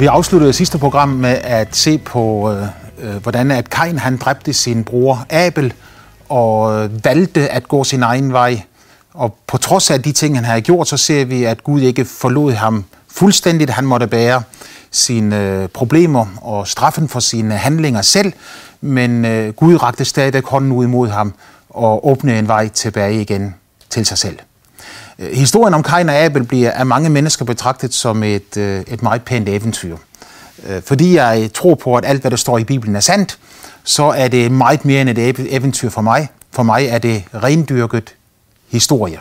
Vi afsluttede sidste program med at se på, øh, øh, hvordan at Kain han dræbte sin bror Abel og øh, valgte at gå sin egen vej. Og på trods af de ting, han havde gjort, så ser vi, at Gud ikke forlod ham fuldstændigt. Han måtte bære sine øh, problemer og straffen for sine handlinger selv, men øh, Gud rakte stadig hånden ud imod ham og åbnede en vej tilbage igen til sig selv. Øh, historien om Kain og Abel bliver af mange mennesker betragtet som et, øh, et meget pænt eventyr. Øh, fordi jeg tror på, at alt, hvad der står i Bibelen er sandt, så er det meget mere end et eventyr for mig. For mig er det rendyrket historie.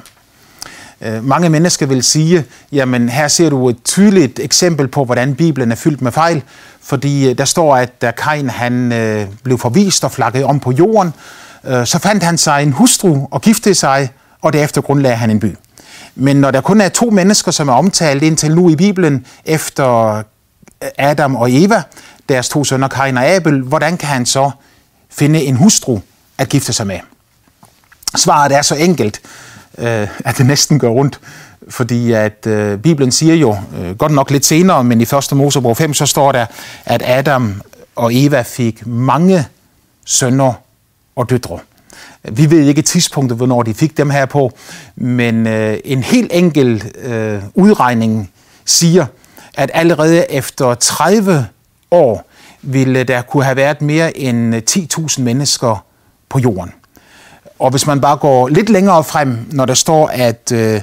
Mange mennesker vil sige, jamen her ser du et tydeligt eksempel på, hvordan Bibelen er fyldt med fejl, fordi der står, at da Kain han blev forvist og flakket om på jorden, så fandt han sig en hustru og giftede sig, og derefter grundlagde han en by. Men når der kun er to mennesker, som er omtalt indtil nu i Bibelen, efter øh, Adam og Eva, deres to sønner Kain og Abel, hvordan kan han så finde en hustru at gifte sig med? Svaret er så enkelt, øh, at det næsten gør rundt, fordi at øh, Bibelen siger jo, godt nok lidt senere, men i 1. Mosebog 5, så står der, at Adam og Eva fik mange sønner og døtre. Vi ved ikke tidspunktet, hvornår de fik dem her på, men øh, en helt enkel øh, udregning siger, at allerede efter 30 år ville der kunne have været mere end øh, 10.000 mennesker på jorden. Og hvis man bare går lidt længere frem, når der står, at øh,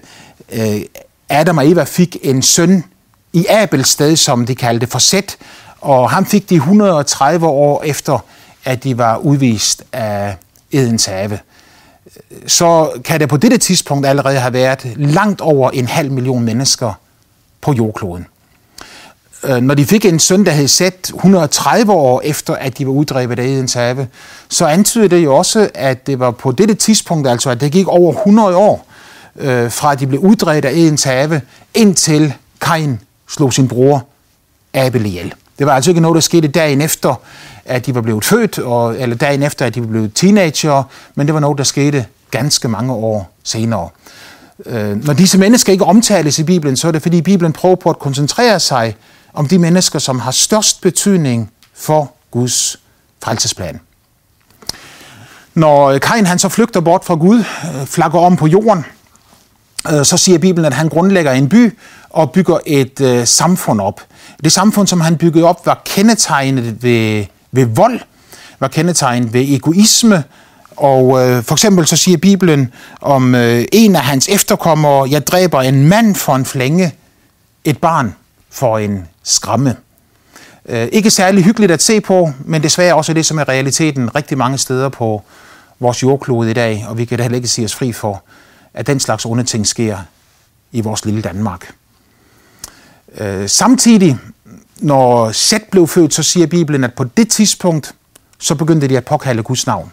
øh Adam og Eva fik en søn i Abels sted, som de kaldte for Sæt, og han fik de 130 år efter, at de var udvist af Edens have, så kan det på dette tidspunkt allerede have været langt over en halv million mennesker på jordkloden. Øh, når de fik en søn, der havde sat 130 år efter, at de var uddrevet af Edens have, så antyder det jo også, at det var på dette tidspunkt, altså at det gik over 100 år, øh, fra at de blev uddrevet af Edens have, indtil Kain slog sin bror Abel ihjel. Det var altså ikke noget, der skete dagen efter, at de var blevet født, og, eller dagen efter, at de var blevet teenager, men det var noget, der skete ganske mange år senere. Øh, når disse mennesker ikke omtales i Bibelen, så er det fordi Bibelen prøver på at koncentrere sig om de mennesker, som har størst betydning for Guds frelsesplan. Når øh, Kain han så flygter bort fra Gud, øh, flakker om på jorden, øh, så siger Bibelen, at han grundlægger en by og bygger et øh, samfund op. Det samfund, som han byggede op, var kendetegnet ved, ved vold, var kendetegnet ved egoisme, og øh, for eksempel så siger Bibelen om øh, en af hans efterkommere, jeg dræber en mand for en flænge, et barn for en skræmme. Øh, ikke særlig hyggeligt at se på, men desværre også det, som er realiteten rigtig mange steder på vores jordklode i dag, og vi kan da heller ikke sige os fri for, at den slags onde ting sker i vores lille Danmark. Øh, samtidig, når Sæt blev født, så siger Bibelen, at på det tidspunkt, så begyndte de at påkalde Guds navn.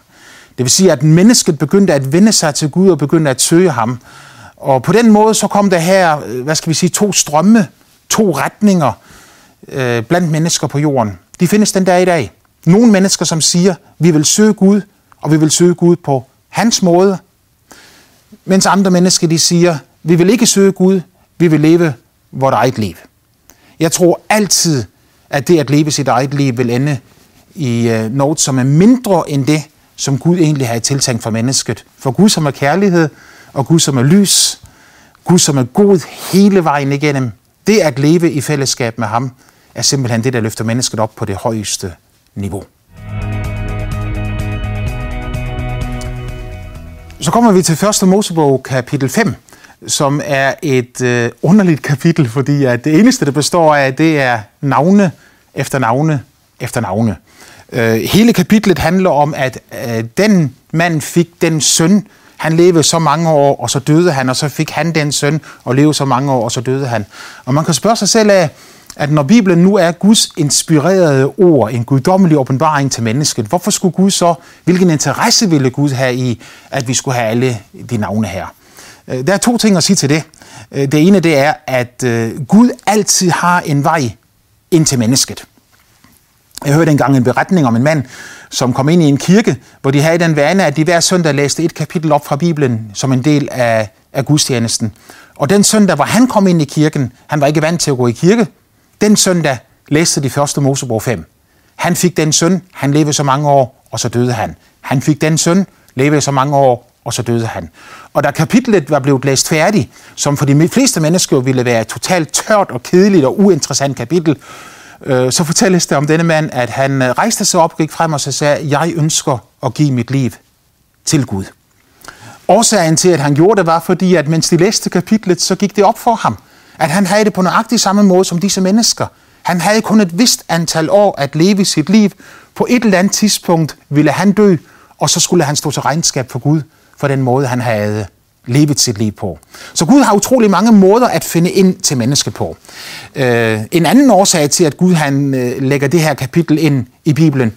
Det vil sige, at mennesket begyndte at vende sig til Gud og begyndte at søge ham. Og på den måde så kom der her, øh, hvad skal vi sige, to strømme, to retninger øh, blandt mennesker på jorden. De findes den dag i dag. Nogle mennesker, som siger, vi vil søge Gud, og vi vil søge Gud på hans måde. Mens andre mennesker, de siger, vi vil ikke søge Gud, vi vil leve vores eget liv. Jeg tror altid, at det at leve sit eget liv vil ende i øh, noget, som er mindre end det, som Gud egentlig har tiltænkt for mennesket. For Gud, som er kærlighed, og Gud, som er lys, Gud, som er god hele vejen igennem, det at leve i fællesskab med ham, er simpelthen det, der løfter mennesket op på det højeste niveau. Så kommer vi til 1. Mosebog kapitel 5, som er et øh, underligt kapitel, fordi at det eneste, det består af, det er navne efter navne efter navne. Øh, hele kapitlet handler om, at øh, den mand fik den søn, han levede så mange år, og så døde han, og så fik han den søn, og levede så mange år, og så døde han. Og man kan spørge sig selv af, at når Bibelen nu er Guds inspirerede ord, en guddommelig åbenbaring til mennesket, hvorfor skulle Gud så, hvilken interesse ville Gud have i, at vi skulle have alle de navne her? Øh, der er to ting at sige til det. Øh, det ene det er, at øh, Gud altid har en vej ind til mennesket. Jeg hørte engang en beretning om en mand, som kom ind i en kirke, hvor de havde den vane, at de hver søndag læste et kapitel op fra Bibelen som en del af, af gudstjenesten. Og den søndag, hvor han kom ind i kirken, han var ikke vant til at gå i kirke, den søndag, læste de første Mosebog 5. Han fik den søn, han levede så mange år, og så døde han. Han fik den søn, levede så mange år, og så døde han. Og da kapitlet var blevet læst færdig, som for de fleste mennesker ville være et totalt tørt og kedeligt og uinteressant kapitel, øh, så fortælles det om denne mand, at han øh, rejste sig op, gik frem og så sagde, jeg ønsker at give mit liv til Gud. Årsagen til, at han gjorde det, var fordi, at mens de læste kapitlet, så gik det op for ham, at han havde det på nøjagtig samme måde som disse mennesker. Han havde kun et vist antal år at leve sit liv. På et eller andet tidspunkt ville han dø, og så skulle han stå til regnskab for Gud for den måde, han havde levet sit liv på. Så Gud har utrolig mange måder at finde ind til menneske på. Øh, en anden årsag til, at Gud han øh, lægger det her kapitel ind i Bibelen,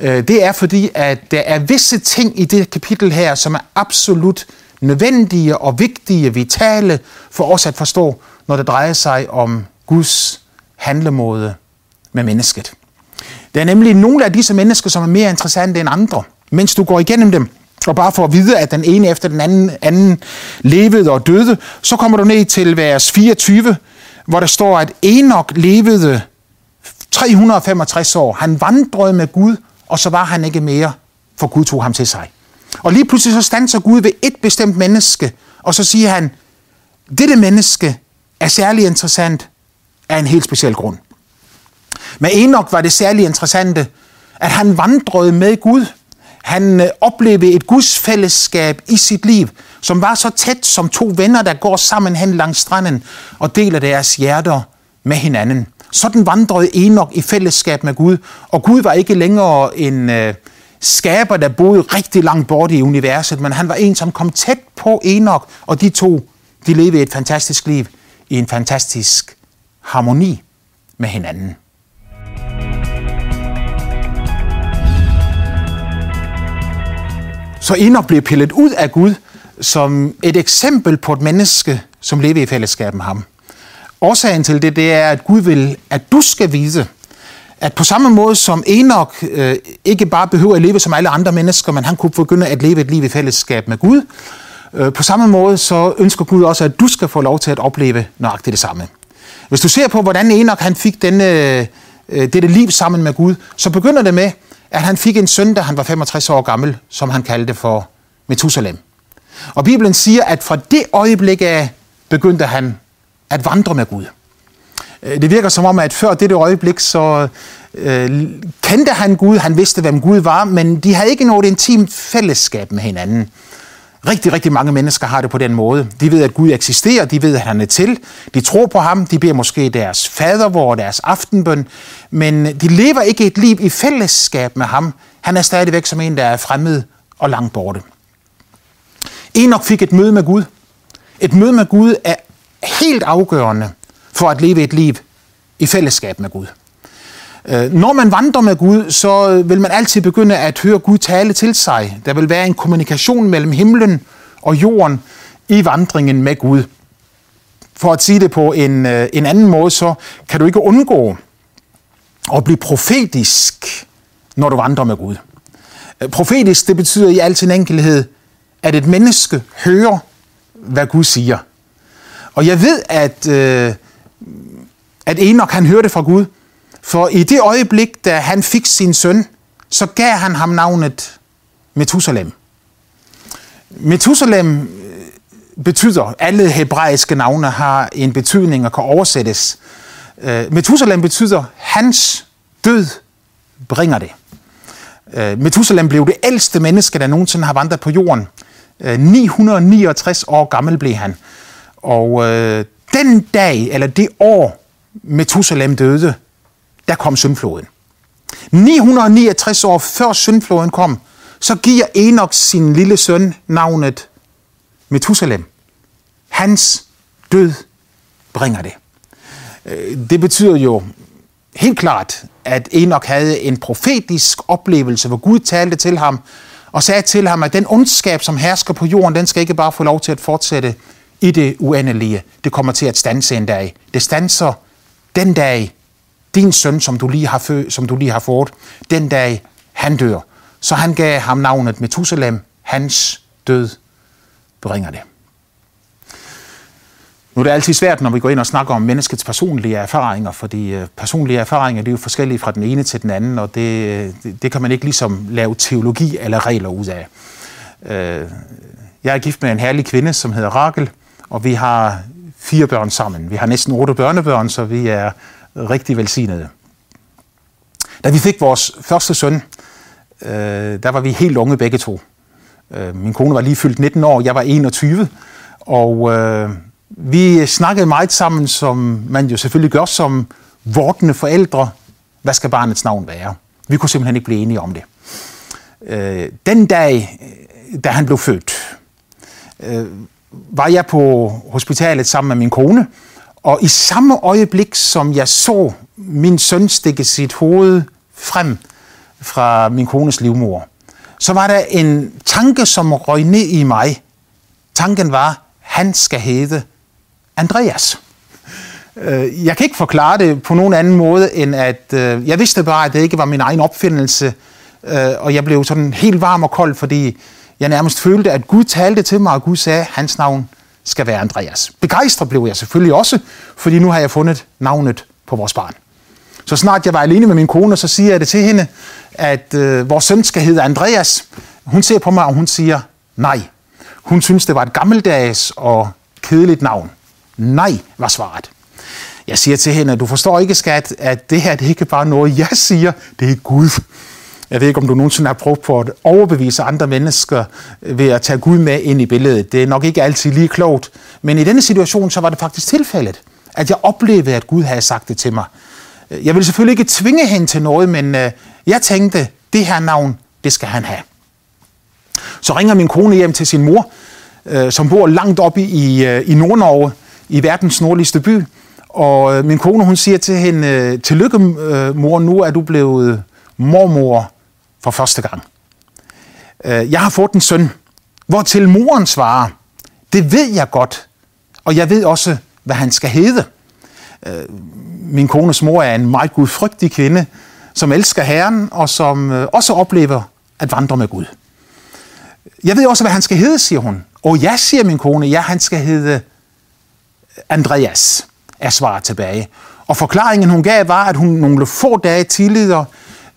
øh, det er fordi, at der er visse ting i det kapitel her, som er absolut nødvendige og vigtige, vitale for os at forstå, når det drejer sig om Guds handlemåde med mennesket. Der er nemlig nogle af disse mennesker, som er mere interessante end andre. Mens du går igennem dem, og bare for at vide, at den ene efter den anden, anden levede og døde, så kommer du ned til vers 24, hvor der står, at Enoch levede 365 år. Han vandrede med Gud, og så var han ikke mere, for Gud tog ham til sig. Og lige pludselig så standser Gud ved et bestemt menneske, og så siger han, dette menneske er særlig interessant af en helt speciel grund. Med Enoch var det særlig interessante, at han vandrede med Gud. Han øh, oplevede et gudsfællesskab i sit liv, som var så tæt som to venner, der går sammen hen langs stranden og deler deres hjerter med hinanden. Sådan vandrede Enoch i fællesskab med Gud, og Gud var ikke længere en øh, skaber, der boede rigtig langt borte i universet, men han var en, som kom tæt på Enoch, og de to, de levede et fantastisk liv i en fantastisk harmoni med hinanden. Så Enoch blev pillet ud af Gud som et eksempel på et menneske, som lever i fællesskab med ham. Årsagen til det, det er, at Gud vil, at du skal vise, at på samme måde som Enoch øh, ikke bare behøver at leve som alle andre mennesker, men han kunne begynde at leve et liv i fællesskab med Gud, øh, på samme måde så ønsker Gud også, at du skal få lov til at opleve nøjagtigt det samme. Hvis du ser på, hvordan Enoch han fik denne, øh, dette liv sammen med Gud, så begynder det med, at han fik en søn, da han var 65 år gammel, som han kaldte for Methusalem. Og Bibelen siger, at fra det øjeblik af begyndte han at vandre med Gud. Øh, det virker som om, at før dette øjeblik, så øh, kendte han Gud, han vidste, hvem Gud var, men de havde ikke noget intimt fællesskab med hinanden. Rigtig, rigtig mange mennesker har det på den måde. De ved, at Gud eksisterer, de ved, at han er til, de tror på ham, de beder måske deres fadervor, deres aftenbøn, men de lever ikke et liv i fællesskab med ham. Han er stadigvæk som en, der er fremmed og langt borte. Enoch fik et møde med Gud. Et møde med Gud er helt afgørende for at leve et liv i fællesskab med Gud. Øh, når man vandrer med Gud, så øh, vil man altid begynde at høre Gud tale til sig. Der vil være en kommunikation mellem himlen og jorden i vandringen med Gud. For at sige det på en, øh, en anden måde, så kan du ikke undgå at blive profetisk, når du vandrer med Gud. Profetisk, det betyder i al sin enkelhed, at et menneske hører, hvad Gud siger. Og jeg ved, at, at Enoch, han hørte fra Gud, for i det øjeblik, da han fik sin søn, så gav han ham navnet Methusalem. Methusalem øh, betyder, alle hebraiske navne har en betydning og kan oversættes. Øh, Methusalem betyder, hans død bringer det. Øh, Methusalem blev det ældste menneske, der nogensinde har vandret på jorden. 969 år gammel blev han. Og den dag, eller det år, Methusalem døde, der kom syndfloden. 969 år før syndfloden kom, så giver Enoch sin lille søn navnet Methusalem. Hans død bringer det. Øh, det betyder jo helt klart, at Enoch havde en profetisk oplevelse, hvor Gud talte til ham og sagde til ham, at den ondskab, som hersker på jorden, den skal ikke bare få lov til at fortsætte i det uendelige. Det kommer til at stanse en dag. Det stanser den dag, din søn, som du lige har, fø, som du lige har fået, den dag han dør. Så han gav ham navnet Methusalem, hans død bringer det. Nu er det altid svært, når vi går ind og snakker om menneskets personlige erfaringer, fordi øh, personlige erfaringer det er jo forskellige fra den ene til den anden, og det, øh, det, det kan man ikke ligesom lave teologi eller regler ud af. Øh, jeg er gift med en herlig kvinde, som hedder Rakel, og vi har fire børn sammen. Vi har næsten otte børnebørn, så vi er rigtig velsignede. Da vi fik vores første søn, øh, der var vi helt unge begge to. Øh, min kone var lige fyldt 19 år, jeg var 21, og øh, vi snakkede meget sammen, som man jo selvfølgelig gør som vortende forældre. Hvad skal barnets navn være? Vi kunne simpelthen ikke blive enige om det. Øh, den dag, øh, da han blev født, øh, var jeg på hospitalet sammen med min kone, og i samme øjeblik, som jeg så min søn stikke sit hoved frem fra min kones livmor, så var der en tanke, som røg ned i mig. Tanken var, han skal hedde Andreas. Øh, jeg kan ikke forklare det på nogen anden måde, end at øh, jeg vidste bare, at det ikke var min egen opfindelse, øh, og jeg blev sådan helt varm og kold, fordi jeg nærmest følte, at Gud talte til mig, og Gud sagde, hans navn skal være Andreas. Begejstret blev jeg selvfølgelig også, fordi nu har jeg fundet navnet på vores barn. Så snart jeg var alene med min kone, så siger jeg det til hende, at øh, vores søn skal hedde Andreas. Hun ser på mig, og hun siger nej. Hun synes, det var et gammeldags og kedeligt navn. Nej, var svaret. Jeg siger til hende, du forstår ikke, skat, at det her det er ikke bare noget, jeg siger, det er Gud. Jeg ved ikke, om du nogensinde har prøvet på at overbevise andre mennesker ved at tage Gud med ind i billedet. Det er nok ikke altid lige klogt. Men i denne situation, så var det faktisk tilfældet, at jeg oplevede, at Gud havde sagt det til mig. Jeg ville selvfølgelig ikke tvinge hende til noget, men øh, jeg tænkte, det her navn, det skal han have. Så ringer min kone hjem til sin mor, øh, som bor langt oppe i, øh, i Nord-Norge, i verdens nordligste by. Og min kone, hun siger til hende, tillykke mor, nu er du blevet mormor for første gang. Øh, jeg har fået en søn, hvor til moren svarer, det ved jeg godt, og jeg ved også, hvad han skal hedde. Øh, min kones mor er en meget gudfrygtig kvinde, som elsker Herren, og som øh, også oplever at vandre med Gud. Jeg ved også, hvad han skal hedde, siger hun. Og ja, siger min kone, ja, han skal hedde Andreas, er svaret tilbage. Og forklaringen, hun gav, var, at hun nogle få dage tidligere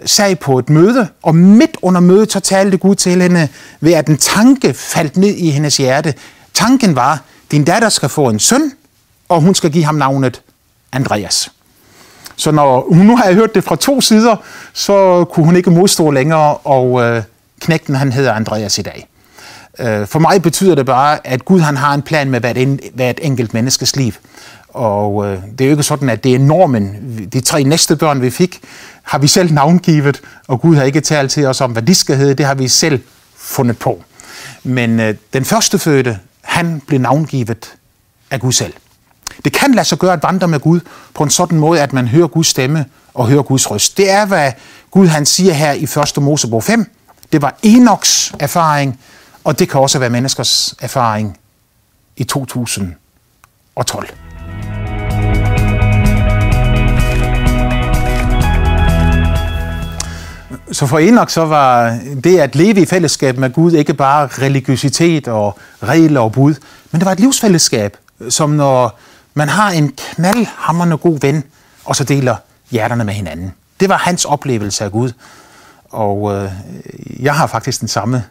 sag på et møde, og midt under mødet så talte Gud til hende ved, at en tanke faldt ned i hendes hjerte. Tanken var, din datter skal få en søn, og hun skal give ham navnet Andreas. Så når hun nu har hørt det fra to sider, så kunne hun ikke modstå længere, og øh, knægten han hedder Andreas i dag. Øh, for mig betyder det bare, at Gud han har en plan med hvert, en, hvert enkelt menneskes liv. Og øh, det er jo ikke sådan, at det er normen. De tre næste børn, vi fik, har vi selv navngivet, og Gud har ikke talt til os om, hvad de skal hedde. Det har vi selv fundet på. Men øh, den første fødte, han blev navngivet af Gud selv. Det kan lade sig gøre at vandre med Gud på en sådan måde, at man hører Guds stemme og hører Guds røst. Det er, hvad Gud han siger her i 1. Mosebog 5. Det var Enoks erfaring, og det kan også være menneskers erfaring i 2012. Så for Enoch så var det at leve i fællesskab med Gud ikke bare religiøsitet og regler og bud, men det var et livsfællesskab, som når man har en knaldhammerende god ven, og så deler hjerterne med hinanden. Det var hans oplevelse af Gud. Og øh, jeg har faktisk den samme.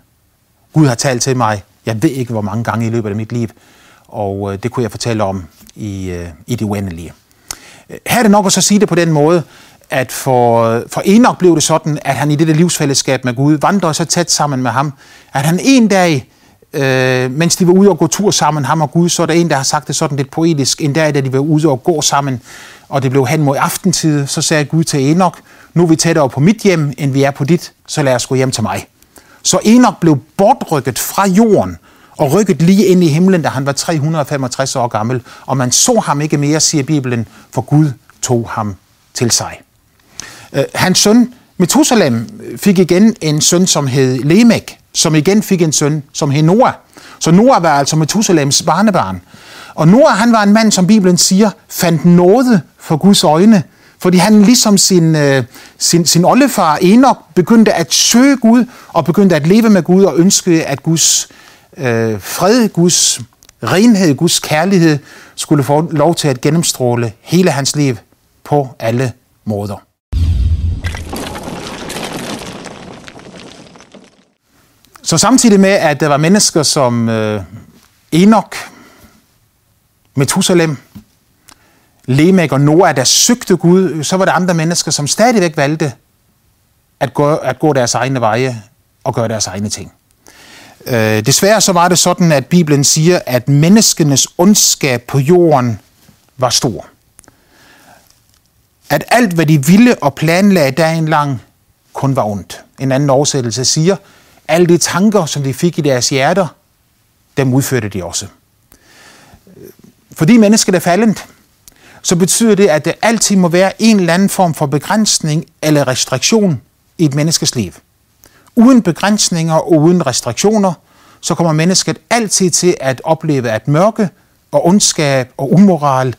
Gud har talt til mig, jeg ved ikke hvor mange gange i løbet af mit liv, og øh, det kunne jeg fortælle om i, øh, i det uendelige. Her er det nok at så sige det på den måde, at for, for Enoch blev det sådan, at han i dette livsfællesskab med Gud vandrede så tæt sammen med ham, at han en dag øh, mens de var ude og gå tur sammen, ham og Gud, så er der en, der har sagt det sådan lidt poetisk. En dag, da de var ude og gå sammen, og det blev hen mod aftentid, så sagde Gud til Enoch, nu er vi tættere på mit hjem, end vi er på dit, så lad os gå hjem til mig. Så Enoch blev bortrykket fra jorden, og rykket lige ind i himlen, da han var 365 år gammel, og man så ham ikke mere, siger Bibelen, for Gud tog ham til sig. Øh, hans søn Methusalem fik igen en søn, som hed Lemek, som igen fik en søn, som hed Noah. Så Noah var altså Methusalems barnebarn. Og Noah, han var en mand, som Bibelen siger, fandt nåde for Guds øjne, fordi han ligesom sin, øh, sin, sin oldefar Enoch begyndte at søge Gud, og begyndte at leve med Gud, og ønskede, at Guds øh, fred, Guds renhed, Guds kærlighed skulle få lov til at gennemstråle hele hans liv på alle måder. Så samtidig med, at der var mennesker som øh, Enoch, Methusalem, Lemek og Noah, der søgte Gud, så var der andre mennesker, som stadigvæk valgte at gå, at gå deres egne veje og gøre deres egne ting. Øh, desværre så var det sådan, at Bibelen siger, at menneskenes ondskab på jorden var stor. At alt, hvad de ville og planlagde dagen lang, kun var ondt. En anden oversættelse siger, alle de tanker, som de fik i deres hjerter, dem udførte de også. Fordi mennesket er faldent, så betyder det, at der altid må være en eller anden form for begrænsning eller restriktion i et menneskes liv. Uden begrænsninger og uden restriktioner, så kommer mennesket altid til at opleve, at mørke og ondskab og umoral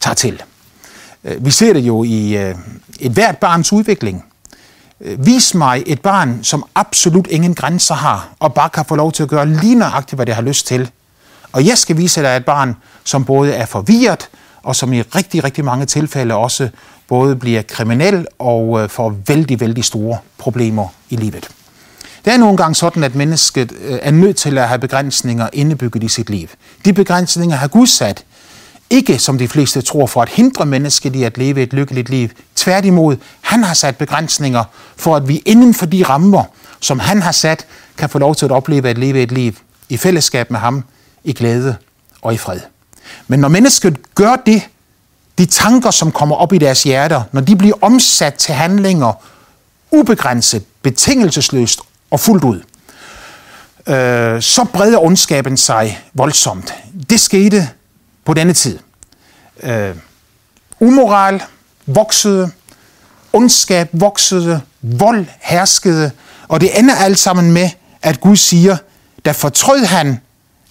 tager til. Vi ser det jo i øh, et hvert barns udvikling. Øh, vis mig et barn, som absolut ingen grænser har, og bare kan få lov til at gøre lige nøjagtigt, hvad det har lyst til. Og jeg skal vise dig et barn, som både er forvirret, og som i rigtig, rigtig mange tilfælde også både bliver kriminel og øh, får vældig, vældig store problemer i livet. Det er nogle gange sådan, at mennesket øh, er nødt til at have begrænsninger indebygget i sit liv. De begrænsninger har Gud sat, ikke som de fleste tror, for at hindre mennesket i at leve et lykkeligt liv. Tværtimod, han har sat begrænsninger for, at vi inden for de rammer, som han har sat, kan få lov til at opleve at leve et liv i fællesskab med ham, i glæde og i fred. Men når mennesket gør det, de tanker, som kommer op i deres hjerter, når de bliver omsat til handlinger, ubegrænset, betingelsesløst og fuldt ud, øh, så breder ondskaben sig voldsomt. Det skete på denne tid. Øh, umoral voksede, ondskab voksede, vold herskede, og det ender alt sammen med, at Gud siger, der fortrød han,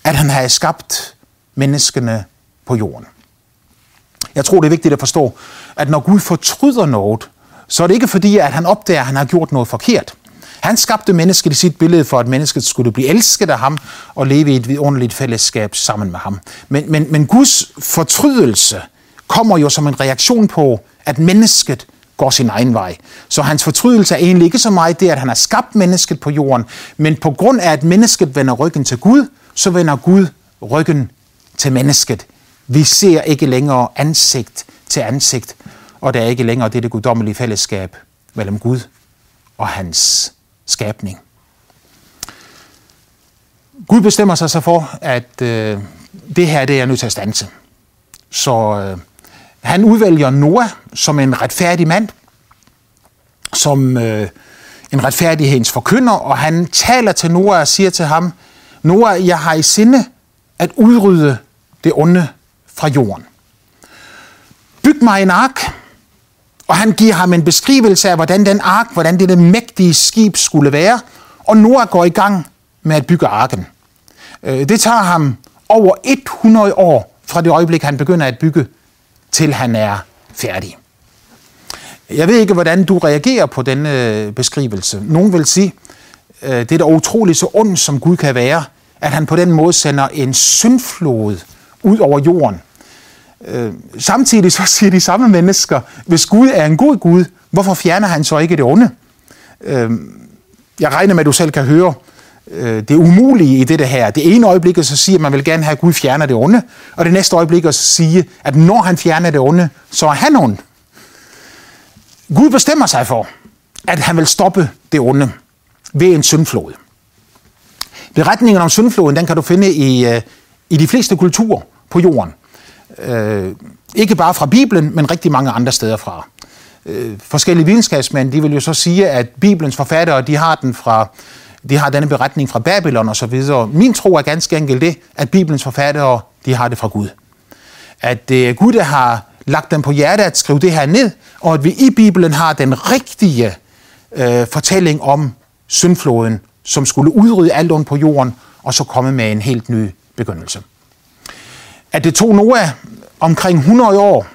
at han havde skabt menneskene på jorden. Jeg tror, det er vigtigt at forstå, at når Gud fortryder noget, så er det ikke fordi, at han opdager, at han har gjort noget forkert. Han skabte mennesket i sit billede for, at mennesket skulle blive elsket af ham og leve i et vidunderligt fællesskab sammen med ham. Men, men, men Guds fortrydelse kommer jo som en reaktion på, at mennesket går sin egen vej. Så hans fortrydelse er egentlig ikke så meget det, at han har skabt mennesket på jorden, men på grund af, at mennesket vender ryggen til Gud, så vender Gud ryggen til mennesket. Vi ser ikke længere ansigt til ansigt, og der er ikke længere det, det guddommelige fællesskab mellem Gud og hans skabning. Gud bestemmer sig så for, at øh, det her det er nødt til at stanse. Så øh, han udvælger Noah som en retfærdig mand, som øh, en retfærdighedens forkynder, og han taler til Noah og siger til ham, Noah, jeg har i sinde at udrydde det onde fra jorden. Byg mig en ark, og han giver ham en beskrivelse af, hvordan den ark, hvordan det mægtige skib skulle være, og Noah går i gang med at bygge arken. Øh, det tager ham over 100 år fra det øjeblik, han begynder at bygge, til han er færdig. Jeg ved ikke, hvordan du reagerer på denne øh, beskrivelse. Nogen vil sige, øh, det er da utroligt så ondt, som Gud kan være, at han på den måde sender en syndflod ud over jorden, Øh, samtidig så siger de samme mennesker, hvis Gud er en god Gud, hvorfor fjerner han så ikke det onde? Øh, jeg regner med, at du selv kan høre øh, det umulige i det her. Det ene øjeblik så siger, at man vil gerne have, at Gud fjerner det onde, og det næste øjeblik så sige, at når han fjerner det onde, så er han ond. Gud bestemmer sig for, at han vil stoppe det onde ved en syndflod. Beretningen om syndfloden, den kan du finde i, øh, i de fleste kulturer på jorden. Øh, ikke bare fra Bibelen, men rigtig mange andre steder fra. Øh, forskellige videnskabsmænd, de vil jo så sige, at Bibelens forfattere, de har den fra de har denne beretning fra Babylon og så videre. Min tro er ganske enkelt det, at Bibelens forfattere, de har det fra Gud. At det er Gud, der har lagt dem på hjertet at skrive det her ned, og at vi i Bibelen har den rigtige øh, fortælling om syndfloden, som skulle udrydde alt ondt på jorden, og så komme med en helt ny begyndelse. At det tog Noah omkring 100 år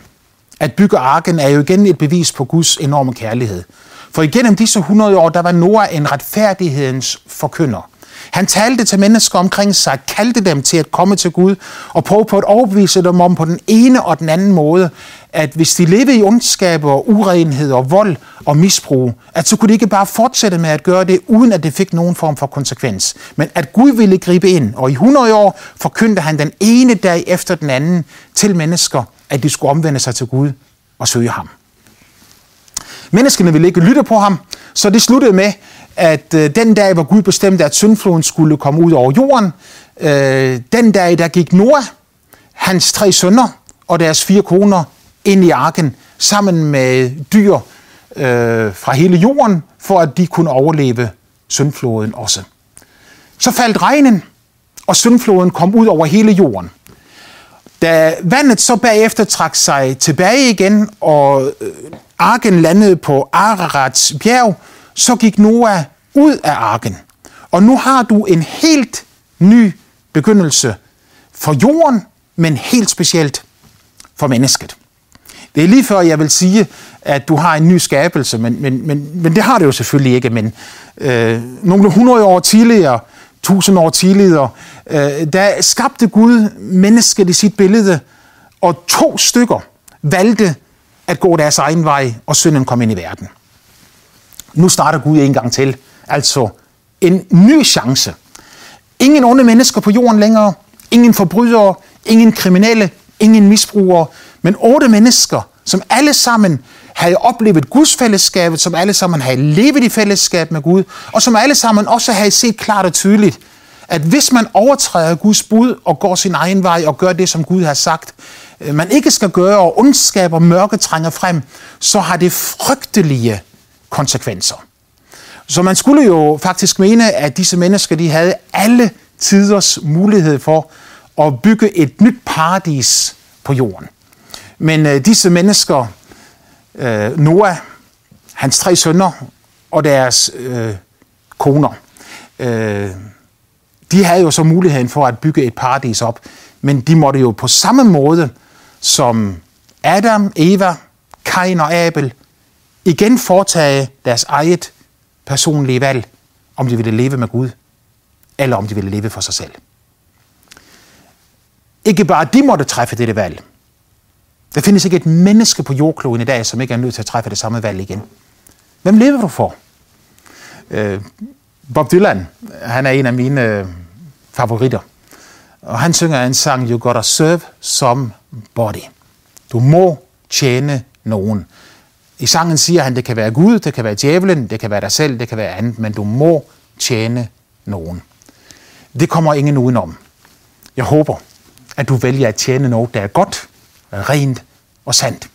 at bygge arken, er jo igen et bevis på Guds enorme kærlighed. For igennem disse 100 år, der var Noah en retfærdighedens forkynder. Han talte til mennesker omkring sig, kaldte dem til at komme til Gud, og prøvede på at overbevise dem om på den ene og den anden måde, at hvis de levede i ondskab og urenhed og vold og misbrug, at så kunne de ikke bare fortsætte med at gøre det, uden at det fik nogen form for konsekvens. Men at Gud ville gribe ind, og i 100 år forkyndte han den ene dag efter den anden til mennesker, at de skulle omvende sig til Gud og søge ham. Menneskene ville ikke lytte på ham, så det sluttede med, at øh, den dag, hvor Gud bestemte, at syndfloden skulle komme ud over jorden, øh, den dag, der gik Noah, hans tre sønner og deres fire koner ind i arken, sammen med dyr øh, fra hele jorden, for at de kunne overleve syndfloden også. Så faldt regnen, og syndfloden kom ud over hele jorden. Da vandet så bagefter trak sig tilbage igen, og øh, arken landede på Ararats bjerg, så gik Noah ud af arken. Og nu har du en helt ny begyndelse for jorden, men helt specielt for mennesket. Det er lige før, jeg vil sige, at du har en ny skabelse, men, men, men, men det har det jo selvfølgelig ikke. Men øh, nogle hundrede år tidligere, tusind år tidligere, øh, der skabte Gud mennesket i sit billede, og to stykker valgte at gå deres egen vej, og synden kom ind i verden. Nu starter Gud en gang til. Altså en ny chance. Ingen onde mennesker på jorden længere. Ingen forbrydere. Ingen kriminelle. Ingen misbrugere. Men otte mennesker, som alle sammen havde oplevet Guds fællesskab, som alle sammen havde levet i fællesskab med Gud, og som alle sammen også havde set klart og tydeligt, at hvis man overtræder Guds bud og går sin egen vej og gør det, som Gud har sagt, øh, man ikke skal gøre, og ondskab og mørke trænger frem, så har det frygtelige konsekvenser. Så man skulle jo faktisk mene, at disse mennesker de havde alle tiders mulighed for at bygge et nyt paradis på jorden. Men øh, disse mennesker, øh, Noah, hans tre sønner og deres øh, koner, øh, de havde jo så muligheden for at bygge et paradis op, men de måtte jo på samme måde som Adam, Eva, Kain og Abel igen foretage deres eget personlige valg, om de ville leve med Gud, eller om de ville leve for sig selv. Ikke bare de måtte træffe dette valg. Der findes ikke et menneske på jordkloden i dag, som ikke er nødt til at træffe det samme valg igen. Hvem lever du for? Øh, Bob Dylan, han er en af mine øh, favoritter. Og han synger en sang, You gotta serve somebody. Du må tjene nogen. I sangen siger han, det kan være Gud, det kan være djævlen, det kan være dig selv, det kan være andet, men du må tjene nogen. Det kommer ingen udenom. Jeg håber, at du vælger at tjene noget, der er godt, rent og sandt.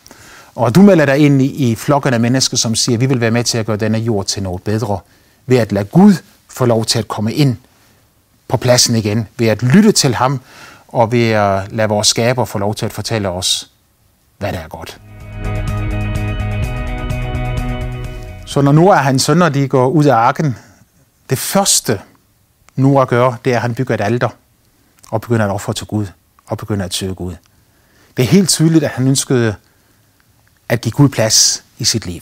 Og du melder dig ind i, i flokken af mennesker, som siger, at vi vil være med til at gøre denne jord til noget bedre, ved at lade Gud få lov til at komme ind på pladsen igen, ved at lytte til ham, og ved at lade vores skaber få lov til at fortælle os, hvad der er godt. Så når Noah og hans sønner de går ud af arken, det første Noah gør, det er, at han bygger et alter og begynder at ofre til Gud og begynder at søge Gud. Det er helt tydeligt, at han ønskede at give Gud plads i sit liv.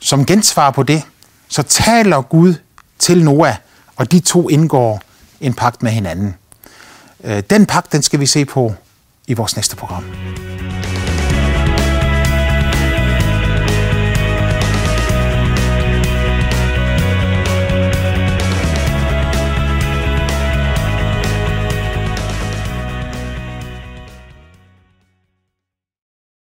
Som gensvar på det, så taler Gud til Noah, og de to indgår en pagt med hinanden. Øh, den pagt, den skal vi se på i vores næste program.